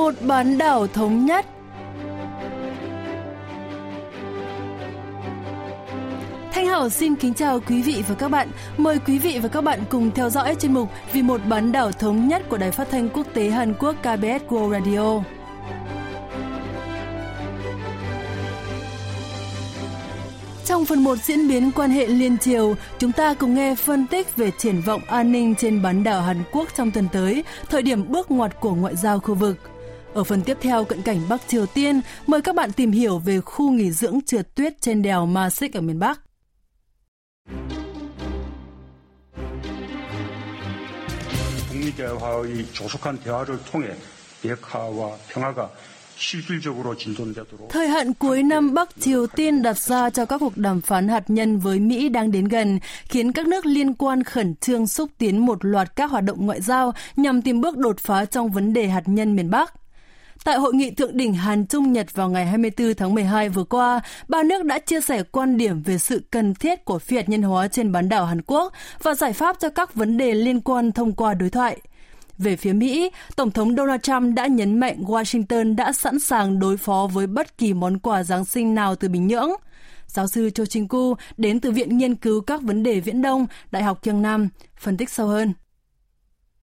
một bán đảo thống nhất. Thanh Hảo xin kính chào quý vị và các bạn. Mời quý vị và các bạn cùng theo dõi chuyên mục Vì một bán đảo thống nhất của Đài Phát thanh Quốc tế Hàn Quốc KBS World Radio. Trong phần 1 diễn biến quan hệ liên triều, chúng ta cùng nghe phân tích về triển vọng an ninh trên bán đảo Hàn Quốc trong tuần tới, thời điểm bước ngoặt của ngoại giao khu vực. Ở phần tiếp theo cận cảnh Bắc Triều Tiên, mời các bạn tìm hiểu về khu nghỉ dưỡng trượt tuyết trên đèo Ma Sik ở miền Bắc. 북미대화의 조속한 대화를 통해 비핵화와 평화가 Thời hạn cuối năm Bắc Triều Tiên đặt ra cho các cuộc đàm phán hạt nhân với Mỹ đang đến gần, khiến các nước liên quan khẩn trương xúc tiến một loạt các hoạt động ngoại giao nhằm tìm bước đột phá trong vấn đề hạt nhân miền Bắc. Tại hội nghị thượng đỉnh Hàn Trung Nhật vào ngày 24 tháng 12 vừa qua, ba nước đã chia sẻ quan điểm về sự cần thiết của phi hạt nhân hóa trên bán đảo Hàn Quốc và giải pháp cho các vấn đề liên quan thông qua đối thoại. Về phía Mỹ, Tổng thống Donald Trump đã nhấn mạnh Washington đã sẵn sàng đối phó với bất kỳ món quà Giáng sinh nào từ Bình Nhưỡng. Giáo sư Cho Trinh Ku đến từ Viện Nghiên cứu các vấn đề Viễn Đông, Đại học Kiêng Nam, phân tích sâu hơn.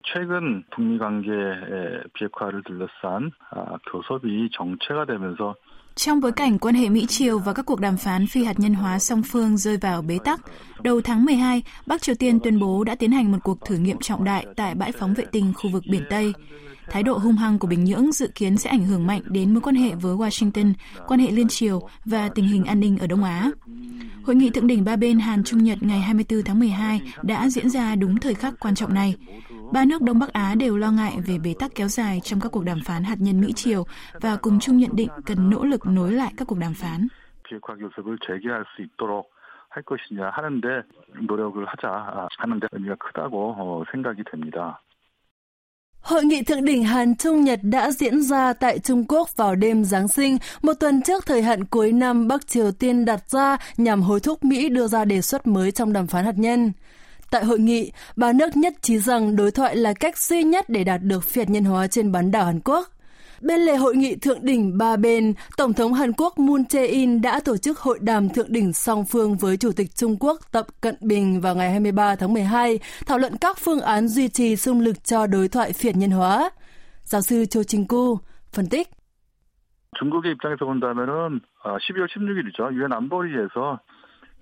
최근 북미 관계의 비핵화를 둘러싼 교섭이 정체가 되면서 trong bối cảnh quan hệ Mỹ-Triều và các cuộc đàm phán phi hạt nhân hóa song phương rơi vào bế tắc, đầu tháng 12, Bắc Triều Tiên tuyên bố đã tiến hành một cuộc thử nghiệm trọng đại tại bãi phóng vệ tinh khu vực biển Tây. Thái độ hung hăng của Bình Nhưỡng dự kiến sẽ ảnh hưởng mạnh đến mối quan hệ với Washington, quan hệ liên triều và tình hình an ninh ở Đông Á. Hội nghị thượng đỉnh ba bên Hàn Trung Nhật ngày 24 tháng 12 đã diễn ra đúng thời khắc quan trọng này. Ba nước Đông Bắc Á đều lo ngại về bế tắc kéo dài trong các cuộc đàm phán hạt nhân Mỹ-Triều và cùng chung nhận định cần nỗ lực nối lại các cuộc đàm phán. 할 것이냐 하는데 노력을 하자 하는데 의미가 크다고 생각이 됩니다. Hội nghị thượng đỉnh Hàn Trung Nhật đã diễn ra tại Trung Quốc vào đêm Giáng sinh, một tuần trước thời hạn cuối năm Bắc Triều Tiên đặt ra nhằm hối thúc Mỹ đưa ra đề xuất mới trong đàm phán hạt nhân. Tại hội nghị, ba nước nhất trí rằng đối thoại là cách duy nhất để đạt được phiệt nhân hóa trên bán đảo Hàn Quốc. Bên lề hội nghị thượng đỉnh ba bên, Tổng thống Hàn Quốc Moon Jae-in đã tổ chức hội đàm thượng đỉnh song phương với Chủ tịch Trung Quốc Tập Cận Bình vào ngày 23 tháng 12, thảo luận các phương án duy trì xung lực cho đối thoại phiệt nhân hóa. Giáo sư Cho Trinh Cu phân tích. 중국의 입장에서 본다면은 12월 16일이죠. 유엔 안보리에서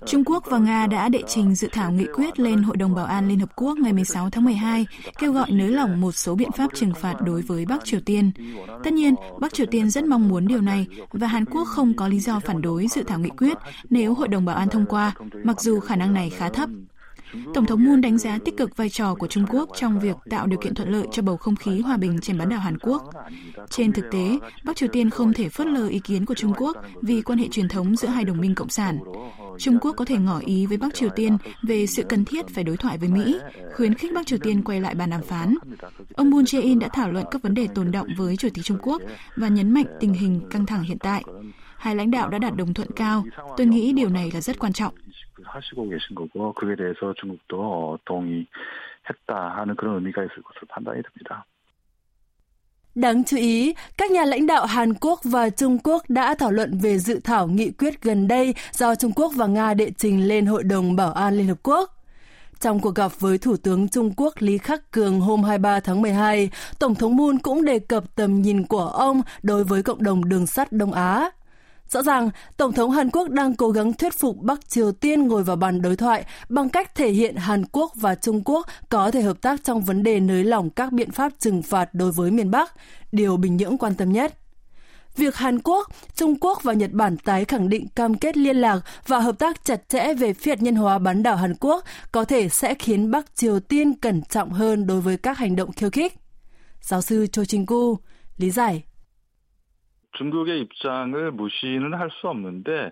Trung Quốc và Nga đã đệ trình dự thảo nghị quyết lên Hội đồng Bảo an Liên Hợp Quốc ngày 16 tháng 12, kêu gọi nới lỏng một số biện pháp trừng phạt đối với Bắc Triều Tiên. Tất nhiên, Bắc Triều Tiên rất mong muốn điều này và Hàn Quốc không có lý do phản đối dự thảo nghị quyết nếu Hội đồng Bảo an thông qua, mặc dù khả năng này khá thấp. Tổng thống Moon đánh giá tích cực vai trò của Trung Quốc trong việc tạo điều kiện thuận lợi cho bầu không khí hòa bình trên bán đảo Hàn Quốc. Trên thực tế, Bắc Triều Tiên không thể phớt lờ ý kiến của Trung Quốc vì quan hệ truyền thống giữa hai đồng minh cộng sản. Trung Quốc có thể ngỏ ý với Bắc Triều Tiên về sự cần thiết phải đối thoại với Mỹ, khuyến khích Bắc Triều Tiên quay lại bàn đàm phán. Ông Moon Jae-in đã thảo luận các vấn đề tồn động với Chủ tịch Trung Quốc và nhấn mạnh tình hình căng thẳng hiện tại. Hai lãnh đạo đã đạt đồng thuận cao. Tôi nghĩ điều này là rất quan trọng. 하시고 계신 거고 그에 대해서 중국도 동의했다 하는 그런 의미가 있을 것으로 판단이 됩니다. Đáng chú ý, các nhà lãnh đạo Hàn Quốc và Trung Quốc đã thảo luận về dự thảo nghị quyết gần đây do Trung Quốc và Nga đệ trình lên Hội đồng Bảo an Liên Hợp Quốc. Trong cuộc gặp với Thủ tướng Trung Quốc Lý Khắc Cường hôm 23 tháng 12, Tổng thống Moon cũng đề cập tầm nhìn của ông đối với cộng đồng đường sắt Đông Á. Rõ ràng, Tổng thống Hàn Quốc đang cố gắng thuyết phục Bắc Triều Tiên ngồi vào bàn đối thoại bằng cách thể hiện Hàn Quốc và Trung Quốc có thể hợp tác trong vấn đề nới lỏng các biện pháp trừng phạt đối với miền Bắc, điều Bình Nhưỡng quan tâm nhất. Việc Hàn Quốc, Trung Quốc và Nhật Bản tái khẳng định cam kết liên lạc và hợp tác chặt chẽ về phiệt nhân hóa bán đảo Hàn Quốc có thể sẽ khiến Bắc Triều Tiên cẩn trọng hơn đối với các hành động khiêu khích. Giáo sư Cho Trinh Cu lý giải. 중국의 입장을 무시는 할 수 없는데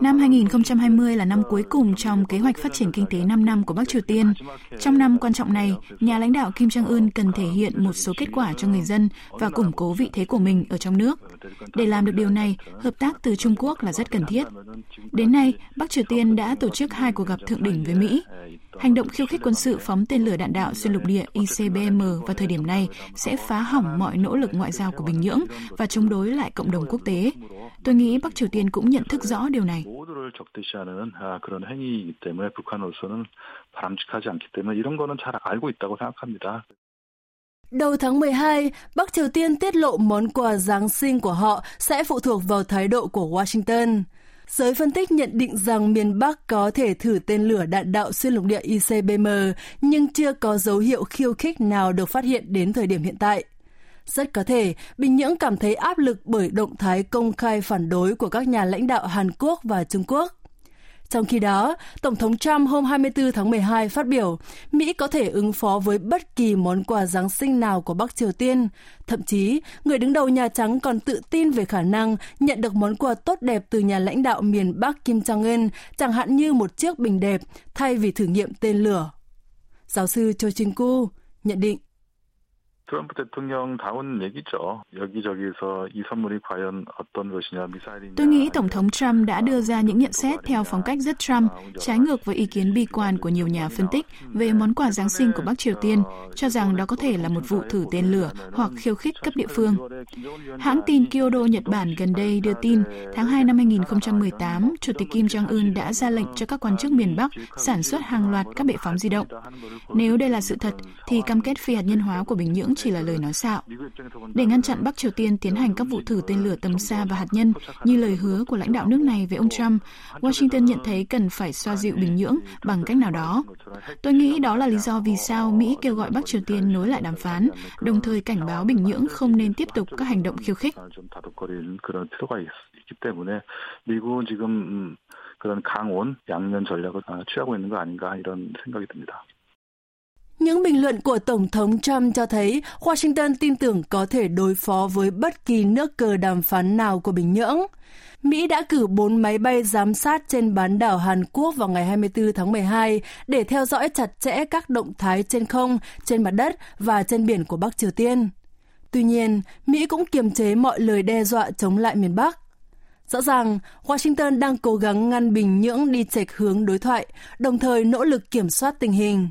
Năm 2020 là năm cuối cùng trong kế hoạch phát triển kinh tế 5 năm của Bắc Triều Tiên. Trong năm quan trọng này, nhà lãnh đạo Kim Jong-un cần thể hiện một số kết quả cho người dân và củng cố vị thế của mình ở trong nước. Để làm được điều này, hợp tác từ Trung Quốc là rất cần thiết. Đến nay, Bắc Triều Tiên đã tổ chức hai cuộc gặp thượng đỉnh với Mỹ. Hành động khiêu khích quân sự phóng tên lửa đạn đạo xuyên lục địa ICBM vào thời điểm này sẽ phá hỏng mọi nỗ lực ngoại giao của Bình Nhưỡng và chống đối lại cộng đồng quốc tế. Tôi nghĩ Bắc Triều Tiên cũng nhận thức rõ điều này. Đầu tháng 12, Bắc Triều Tiên tiết lộ món quà Giáng sinh của họ sẽ phụ thuộc vào thái độ của Washington. Giới phân tích nhận định rằng miền Bắc có thể thử tên lửa đạn đạo xuyên lục địa ICBM, nhưng chưa có dấu hiệu khiêu khích nào được phát hiện đến thời điểm hiện tại. Rất có thể, Bình Nhưỡng cảm thấy áp lực bởi động thái công khai phản đối của các nhà lãnh đạo Hàn Quốc và Trung Quốc. Trong khi đó, Tổng thống Trump hôm 24 tháng 12 phát biểu Mỹ có thể ứng phó với bất kỳ món quà Giáng sinh nào của Bắc Triều Tiên. Thậm chí, người đứng đầu Nhà Trắng còn tự tin về khả năng nhận được món quà tốt đẹp từ nhà lãnh đạo miền Bắc Kim Jong-un, chẳng hạn như một chiếc bình đẹp thay vì thử nghiệm tên lửa. Giáo sư Cho Chin-ku nhận định 트럼프 대통령다운 얘기죠. 여기저기서 이 선물이 과연 어떤 것이냐, 미사일이냐. Tôi nghĩ Tổng thống Trump đã đưa ra những nhận xét theo phong cách rất Trump, trái ngược với ý kiến bi quan của nhiều nhà phân tích về món quà Giáng sinh của Bắc Triều Tiên, cho rằng đó có thể là một vụ thử tên lửa hoặc khiêu khích cấp địa phương. Hãng tin Kyodo Nhật Bản gần đây đưa tin tháng 2 năm 2018, Chủ tịch Kim Jong-un đã ra lệnh cho các quan chức miền Bắc sản xuất hàng loạt các bệ phóng di động. Nếu đây là sự thật, thì cam kết phi hạt nhân hóa của Bình Nhưỡng chỉ là lời nói xạo. Để ngăn chặn Bắc Triều Tiên tiến hành các vụ thử tên lửa tầm xa và hạt nhân như lời hứa của lãnh đạo nước này với ông Trump, Washington nhận thấy cần phải xoa dịu Bình Nhưỡng bằng cách nào đó. Tôi nghĩ đó là lý do vì sao Mỹ kêu gọi Bắc Triều Tiên nối lại đàm phán, đồng thời cảnh báo Bình Nhưỡng không nên tiếp tục các hành động khiêu khích. 그런 강온 양면 전략을 취하고 있는 거 아닌가 이런 생각이 듭니다. Những bình luận của Tổng thống Trump cho thấy Washington tin tưởng có thể đối phó với bất kỳ nước cờ đàm phán nào của Bình Nhưỡng. Mỹ đã cử 4 máy bay giám sát trên bán đảo Hàn Quốc vào ngày 24 tháng 12 để theo dõi chặt chẽ các động thái trên không, trên mặt đất và trên biển của Bắc Triều Tiên. Tuy nhiên, Mỹ cũng kiềm chế mọi lời đe dọa chống lại miền Bắc. Rõ ràng, Washington đang cố gắng ngăn Bình Nhưỡng đi chệch hướng đối thoại, đồng thời nỗ lực kiểm soát tình hình.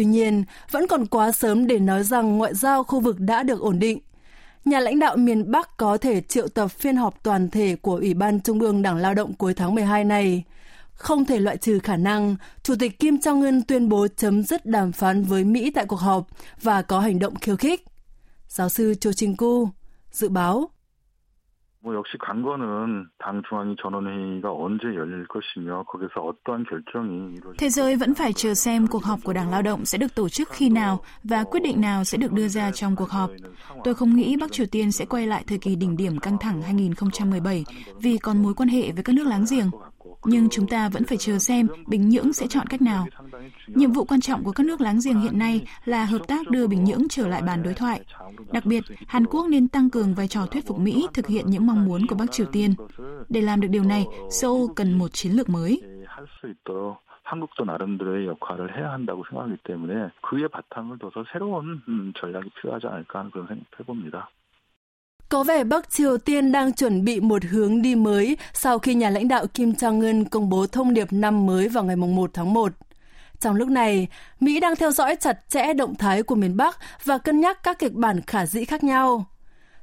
Tuy nhiên, vẫn còn quá sớm để nói rằng ngoại giao khu vực đã được ổn định. Nhà lãnh đạo miền Bắc có thể triệu tập phiên họp toàn thể của Ủy ban Trung ương Đảng Lao động cuối tháng 12 này. Không thể loại trừ khả năng Chủ tịch Kim Jong-un tuyên bố chấm dứt đàm phán với Mỹ tại cuộc họp và có hành động khiêu khích. Giáo sư Cho Ching-ku dự báo 뭐 역시 관건은 당 중앙위 전원회의가 언제 열릴 것이며 거기서 어떠한 결정이 이루어질 Thế giới vẫn phải chờ xem cuộc họp của Đảng Lao động sẽ được tổ chức khi nào và quyết định nào sẽ được đưa ra trong cuộc họp. Tôi không nghĩ Bắc Triều Tiên sẽ quay lại thời kỳ đỉnh điểm căng thẳng 2017 vì còn mối quan hệ với các nước láng giềng nhưng chúng ta vẫn phải chờ xem Bình Nhưỡng sẽ chọn cách nào. Nhiệm vụ quan trọng của các nước láng giềng hiện nay là hợp tác đưa Bình Nhưỡng trở lại bàn đối thoại. Đặc biệt, Hàn Quốc nên tăng cường vai trò thuyết phục Mỹ thực hiện những mong muốn của Bắc Triều Tiên. Để làm được điều này, Seoul cần một chiến lược mới. 한국도 나름대로의 역할을 해야 한다고 생각하기 때문에 그에 바탕을 둬서 새로운 전략이 필요하지 않을까 하는 그런 생각을 해봅니다. Có vẻ Bắc Triều Tiên đang chuẩn bị một hướng đi mới sau khi nhà lãnh đạo Kim Jong-un công bố thông điệp năm mới vào ngày 1 tháng 1. Trong lúc này, Mỹ đang theo dõi chặt chẽ động thái của miền Bắc và cân nhắc các kịch bản khả dĩ khác nhau.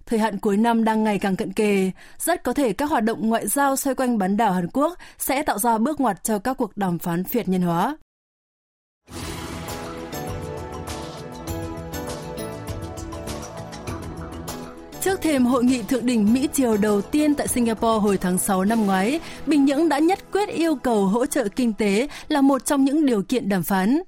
Thời hạn cuối năm đang ngày càng cận kề, rất có thể các hoạt động ngoại giao xoay quanh bán đảo Hàn Quốc sẽ tạo ra bước ngoặt cho các cuộc đàm phán phiệt nhân hóa. Trước thềm hội nghị thượng đỉnh Mỹ Triều đầu tiên tại Singapore hồi tháng 6 năm ngoái, Bình Nhưỡng đã nhất quyết yêu cầu hỗ trợ kinh tế là một trong những điều kiện đàm phán.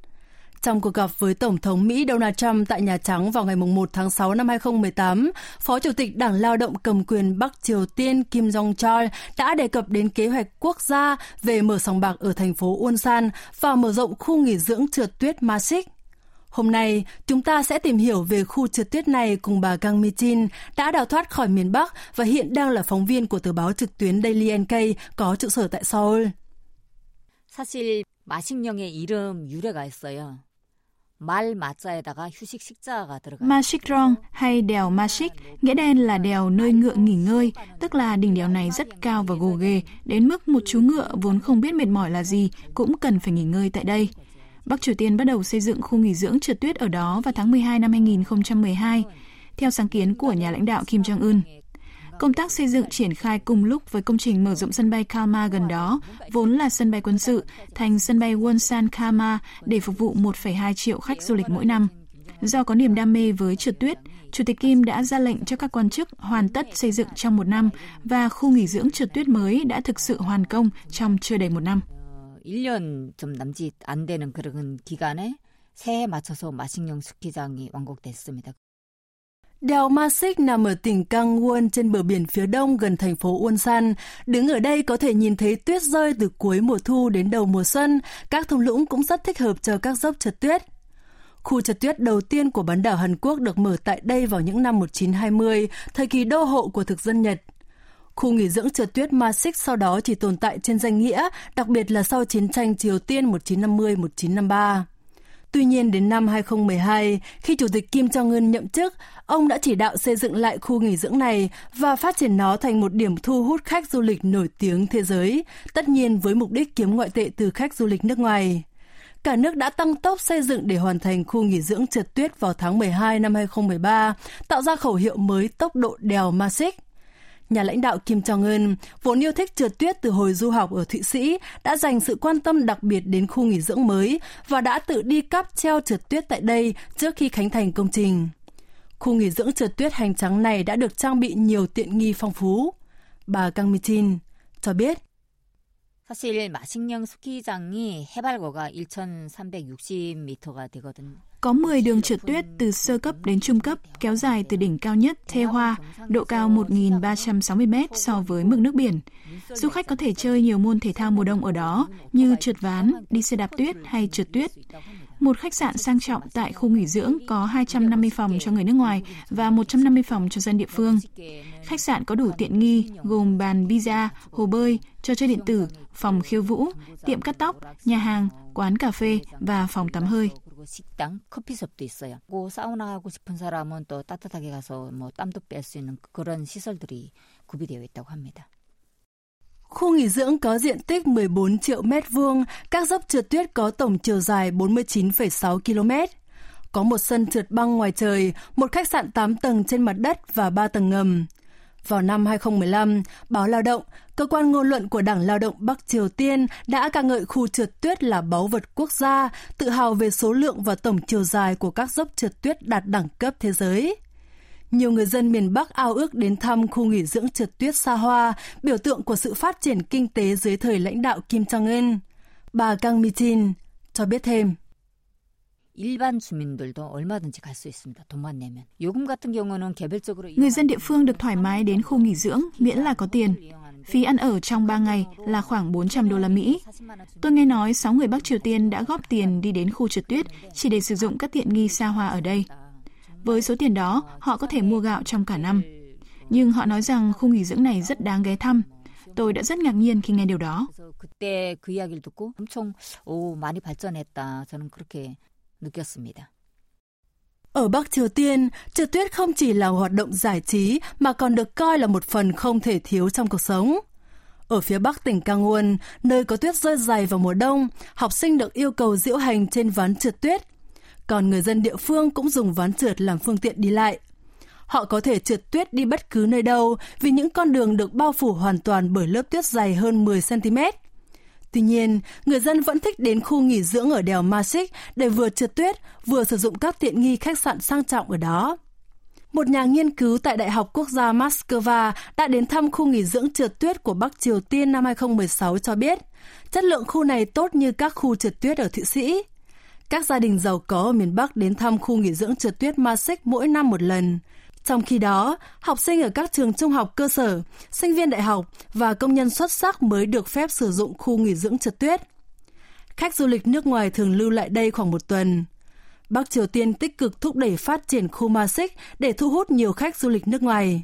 Trong cuộc gặp với Tổng thống Mỹ Donald Trump tại Nhà Trắng vào ngày 1 tháng 6 năm 2018, Phó Chủ tịch Đảng Lao động cầm quyền Bắc Triều Tiên Kim Jong-chol đã đề cập đến kế hoạch quốc gia về mở sòng bạc ở thành phố Ulsan và mở rộng khu nghỉ dưỡng trượt tuyết Masik. Hôm nay, chúng ta sẽ tìm hiểu về khu trượt tuyết này cùng bà Kang Mi-chin đã đào thoát khỏi miền Bắc và hiện đang là phóng viên của tờ báo trực tuyến Daily NK có trụ sở tại Seoul. 사실 마식령의 이름 유래가 있어요. 말 마자에다가 휴식 식자가 들어가. Mashikron hay đèo Mashik nghĩa đen là đèo nơi ngựa nghỉ ngơi, tức là đỉnh đèo này rất cao và gồ ghề, đến mức một chú ngựa vốn không biết mệt mỏi là gì cũng cần phải nghỉ ngơi tại đây. Bắc Triều Tiên bắt đầu xây dựng khu nghỉ dưỡng trượt tuyết ở đó vào tháng 12 năm 2012, theo sáng kiến của nhà lãnh đạo Kim Jong-un. Công tác xây dựng triển khai cùng lúc với công trình mở rộng sân bay Kalma gần đó, vốn là sân bay quân sự, thành sân bay Wonsan Kalma để phục vụ 1,2 triệu khách du lịch mỗi năm. Do có niềm đam mê với trượt tuyết, Chủ tịch Kim đã ra lệnh cho các quan chức hoàn tất xây dựng trong một năm và khu nghỉ dưỡng trượt tuyết mới đã thực sự hoàn công trong chưa đầy một năm. 1년 좀 남짓 안 되는 그런 기간에 새해 맞춰서 마식령 스키장이 완공됐습니다. Đèo Masik nằm ở tỉnh Kangwon trên bờ biển phía đông gần thành phố Wonsan. Đứng ở đây có thể nhìn thấy tuyết rơi từ cuối mùa thu đến đầu mùa xuân. Các thung lũng cũng rất thích hợp cho các dốc trượt tuyết. Khu trượt tuyết đầu tiên của bán đảo Hàn Quốc được mở tại đây vào những năm 1920, thời kỳ đô hộ của thực dân Nhật. Khu nghỉ dưỡng trượt tuyết Masik sau đó chỉ tồn tại trên danh nghĩa, đặc biệt là sau chiến tranh Triều Tiên 1950-1953. Tuy nhiên đến năm 2012, khi Chủ tịch Kim Jong-un nhậm chức, ông đã chỉ đạo xây dựng lại khu nghỉ dưỡng này và phát triển nó thành một điểm thu hút khách du lịch nổi tiếng thế giới, tất nhiên với mục đích kiếm ngoại tệ từ khách du lịch nước ngoài. Cả nước đã tăng tốc xây dựng để hoàn thành khu nghỉ dưỡng trượt tuyết vào tháng 12 năm 2013, tạo ra khẩu hiệu mới tốc độ đèo Masik nhà lãnh đạo Kim Jong-un, vốn yêu thích trượt tuyết từ hồi du học ở Thụy Sĩ, đã dành sự quan tâm đặc biệt đến khu nghỉ dưỡng mới và đã tự đi cắp treo trượt tuyết tại đây trước khi khánh thành công trình. Khu nghỉ dưỡng trượt tuyết hành trắng này đã được trang bị nhiều tiện nghi phong phú. Bà Kang Mi-chin cho biết 사실 마식령 스키장이 해발고가 1,360m가 되거든요. Có 10 đường trượt tuyết từ sơ cấp đến trung cấp kéo dài từ đỉnh cao nhất Thê Hoa, độ cao 1.360 m so với mực nước biển. Du khách có thể chơi nhiều môn thể thao mùa đông ở đó như trượt ván, đi xe đạp tuyết hay trượt tuyết. Một khách sạn sang trọng tại khu nghỉ dưỡng có 250 phòng cho người nước ngoài và 150 phòng cho dân địa phương. Khách sạn có đủ tiện nghi gồm bàn pizza, hồ bơi, trò chơi điện tử, phòng khiêu vũ, tiệm cắt tóc, nhà hàng, quán cà phê và phòng tắm hơi. 식당, 커피숍도 있어요. 고 사우나 하고 싶은 사람은 또 따뜻하게 가서 뭐 땀도 뺄 수 있는 그런 시설들이 구비되어 있다고 합니다. Khu nghỉ dưỡng có diện tích 14 triệu mét vuông, các dốc trượt tuyết có tổng chiều dài 49,6 km. Có một sân trượt băng ngoài trời, một khách sạn 8 tầng trên mặt đất và 3 tầng ngầm. Vào năm 2015, báo Lao động, cơ quan ngôn luận của Đảng Lao động Bắc Triều Tiên đã ca ngợi khu trượt tuyết là báu vật quốc gia, tự hào về số lượng và tổng chiều dài của các dốc trượt tuyết đạt đẳng cấp thế giới. Nhiều người dân miền Bắc ao ước đến thăm khu nghỉ dưỡng trượt tuyết xa hoa, biểu tượng của sự phát triển kinh tế dưới thời lãnh đạo Kim Jong-un. Bà Kang Mi-jin cho biết thêm. 일반 주민들도 얼마든지 갈 수 있습니다. 돈만 내면. 요금 같은 경우는 개별적으로 Người dân địa phương được thoải mái đến khu nghỉ dưỡng miễn là có tiền. Phí ăn ở trong 3 ngày là khoảng 400 đô la Mỹ. Tôi nghe nói 6 người Bắc Triều Tiên đã góp tiền đi đến khu trượt tuyết chỉ để sử dụng các tiện nghi xa hoa ở đây. Với số tiền đó, họ có thể mua gạo trong cả năm. Nhưng họ nói rằng khu nghỉ dưỡng này rất đáng ghé thăm. Tôi đã rất ngạc nhiên khi nghe điều đó. 그때 그 이야기를 듣고 엄청 오 많이 발전했다. 저는 그렇게 느꼈습니다. Ở Bắc Triều Tiên, trượt tuyết không chỉ là hoạt động giải trí mà còn được coi là một phần không thể thiếu trong cuộc sống. Ở phía bắc tỉnh Kangwon, nơi có tuyết rơi dày vào mùa đông, học sinh được yêu cầu diễu hành trên ván trượt tuyết. Còn người dân địa phương cũng dùng ván trượt làm phương tiện đi lại. Họ có thể trượt tuyết đi bất cứ nơi đâu vì những con đường được bao phủ hoàn toàn bởi lớp tuyết dày hơn 10 cm. Tuy nhiên, người dân vẫn thích đến khu nghỉ dưỡng ở đèo Masik để vừa trượt tuyết, vừa sử dụng các tiện nghi khách sạn sang trọng ở đó. Một nhà nghiên cứu tại Đại học Quốc gia Moscow đã đến thăm khu nghỉ dưỡng trượt tuyết của Bắc Triều Tiên năm 2016 cho biết, chất lượng khu này tốt như các khu trượt tuyết ở Thụy Sĩ. Các gia đình giàu có ở miền Bắc đến thăm khu nghỉ dưỡng trượt tuyết Masik mỗi năm một lần. Trong khi đó, học sinh ở các trường trung học cơ sở, sinh viên đại học và công nhân xuất sắc mới được phép sử dụng khu nghỉ dưỡng trượt tuyết. Khách du lịch nước ngoài thường lưu lại đây khoảng một tuần. Bắc Triều Tiên tích cực thúc đẩy phát triển khu Masik để thu hút nhiều khách du lịch nước ngoài.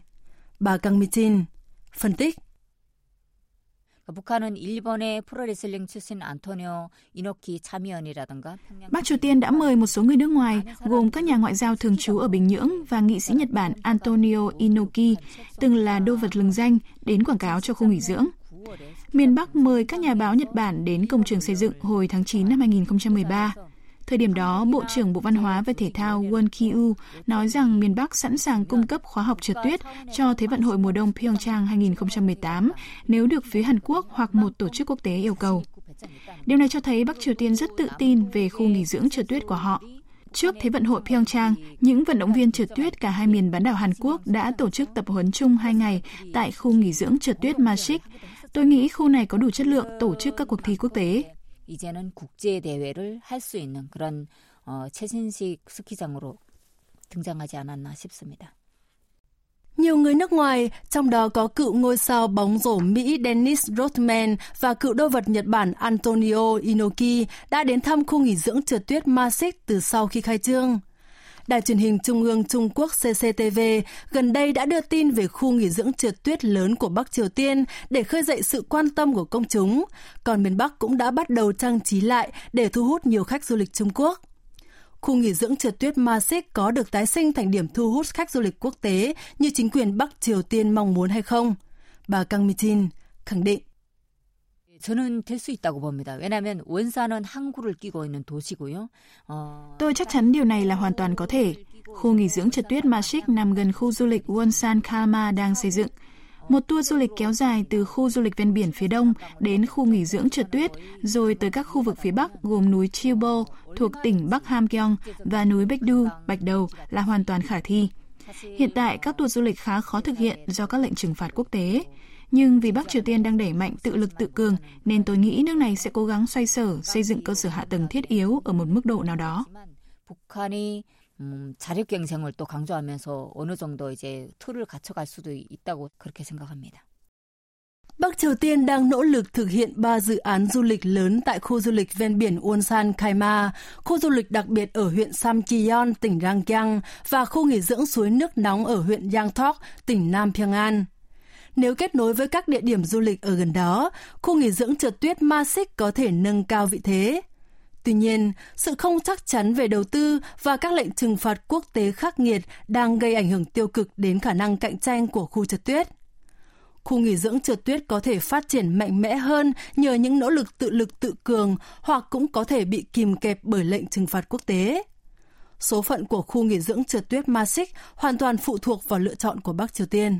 Bà Kang Mi-jin phân tích. 북한은 일본의 프로레슬링 출신 안토니오 이노키 참의원이라든가 Bắc Triều Tiên đã mời một số người nước ngoài, gồm các nhà ngoại giao thường trú ở Bình Nhưỡng và nghị sĩ Nhật Bản Antonio Inoki, từng là đô vật lừng danh, đến quảng cáo cho khu nghỉ dưỡng. Miền Bắc mời các nhà báo Nhật Bản đến công trường xây dựng hồi tháng 9 năm 2013. Thời điểm đó, Bộ trưởng Bộ Văn hóa và Thể thao Won Ki-u nói rằng miền Bắc sẵn sàng cung cấp khóa học trượt tuyết cho Thế vận hội mùa đông Pyeongchang 2018 nếu được phía Hàn Quốc hoặc một tổ chức quốc tế yêu cầu. Điều này cho thấy Bắc Triều Tiên rất tự tin về khu nghỉ dưỡng trượt tuyết của họ. Trước Thế vận hội Pyeongchang, những vận động viên trượt tuyết cả hai miền bán đảo Hàn Quốc đã tổ chức tập huấn chung hai ngày tại khu nghỉ dưỡng trượt tuyết Masik. Tôi nghĩ khu này có đủ chất lượng tổ chức các cuộc thi quốc tế. 이제는 국제 대회를 할 수 있는 그런 어, 최신식 스키장으로 등장하지 않았나 싶습니다. Nhiều người nước ngoài, trong đó có cựu ngôi sao bóng rổ Mỹ Dennis Rodman và cựu đô vật Nhật Bản Antonio Inoki đã đến thăm khu nghỉ dưỡng trượt tuyết Masik từ sau khi khai trương. Đài truyền hình Trung ương Trung Quốc CCTV gần đây đã đưa tin về khu nghỉ dưỡng trượt tuyết lớn của Bắc Triều Tiên để khơi dậy sự quan tâm của công chúng, còn miền Bắc cũng đã bắt đầu trang trí lại để thu hút nhiều khách du lịch Trung Quốc. Khu nghỉ dưỡng trượt tuyết Masik có được tái sinh thành điểm thu hút khách du lịch quốc tế như chính quyền Bắc Triều Tiên mong muốn hay không? Bà Kang Mi-jin khẳng định. 저는 될 수 있다고 봅니다. 왜냐하면 원산은 항구를 끼고 있는 도시고요. 어... Tôi chắc chắn điều này là hoàn toàn có thể. Khu nghỉ dưỡng trượt tuyết Mashik nằm gần khu du lịch Wonsan Kama đang xây dựng. Một tour du lịch kéo dài từ khu du lịch ven biển phía đông đến khu nghỉ dưỡng trượt tuyết, rồi tới các khu vực phía bắc gồm núi Chiubo thuộc tỉnh Bắc Hamgyong và núi Baekdu, Bạch Đầu là hoàn toàn khả thi. Hiện tại, các tour du lịch khá khó thực hiện do các lệnh trừng phạt quốc tế. Nhưng vì Bắc Triều Tiên đang đẩy mạnh tự lực tự cường, nên tôi nghĩ nước này sẽ cố gắng xoay sở, xây dựng cơ sở hạ tầng thiết yếu ở một mức độ nào đó. 북한이 음, 자력 경쟁을 또 강조하면서 어느 정도 이제 틀을 갖춰갈 수도 있다고 그렇게 생각합니다. Bắc Triều Tiên đang nỗ lực thực hiện ba dự án du lịch lớn tại khu du lịch ven biển Wonsan Kaima, khu du lịch đặc biệt ở huyện Samcheon, tỉnh Rangkyang và khu nghỉ dưỡng suối nước nóng ở huyện Yangtok, tỉnh Nam Pyongan. Nếu kết nối với các địa điểm du lịch ở gần đó, khu nghỉ dưỡng trượt tuyết Masik có thể nâng cao vị thế. Tuy nhiên, sự không chắc chắn về đầu tư và các lệnh trừng phạt quốc tế khắc nghiệt đang gây ảnh hưởng tiêu cực đến khả năng cạnh tranh của khu trượt tuyết. Khu nghỉ dưỡng trượt tuyết có thể phát triển mạnh mẽ hơn nhờ những nỗ lực tự lực tự cường hoặc cũng có thể bị kìm kẹp bởi lệnh trừng phạt quốc tế. Số phận của khu nghỉ dưỡng trượt tuyết Masik hoàn toàn phụ thuộc vào lựa chọn của Bắc Triều Tiên.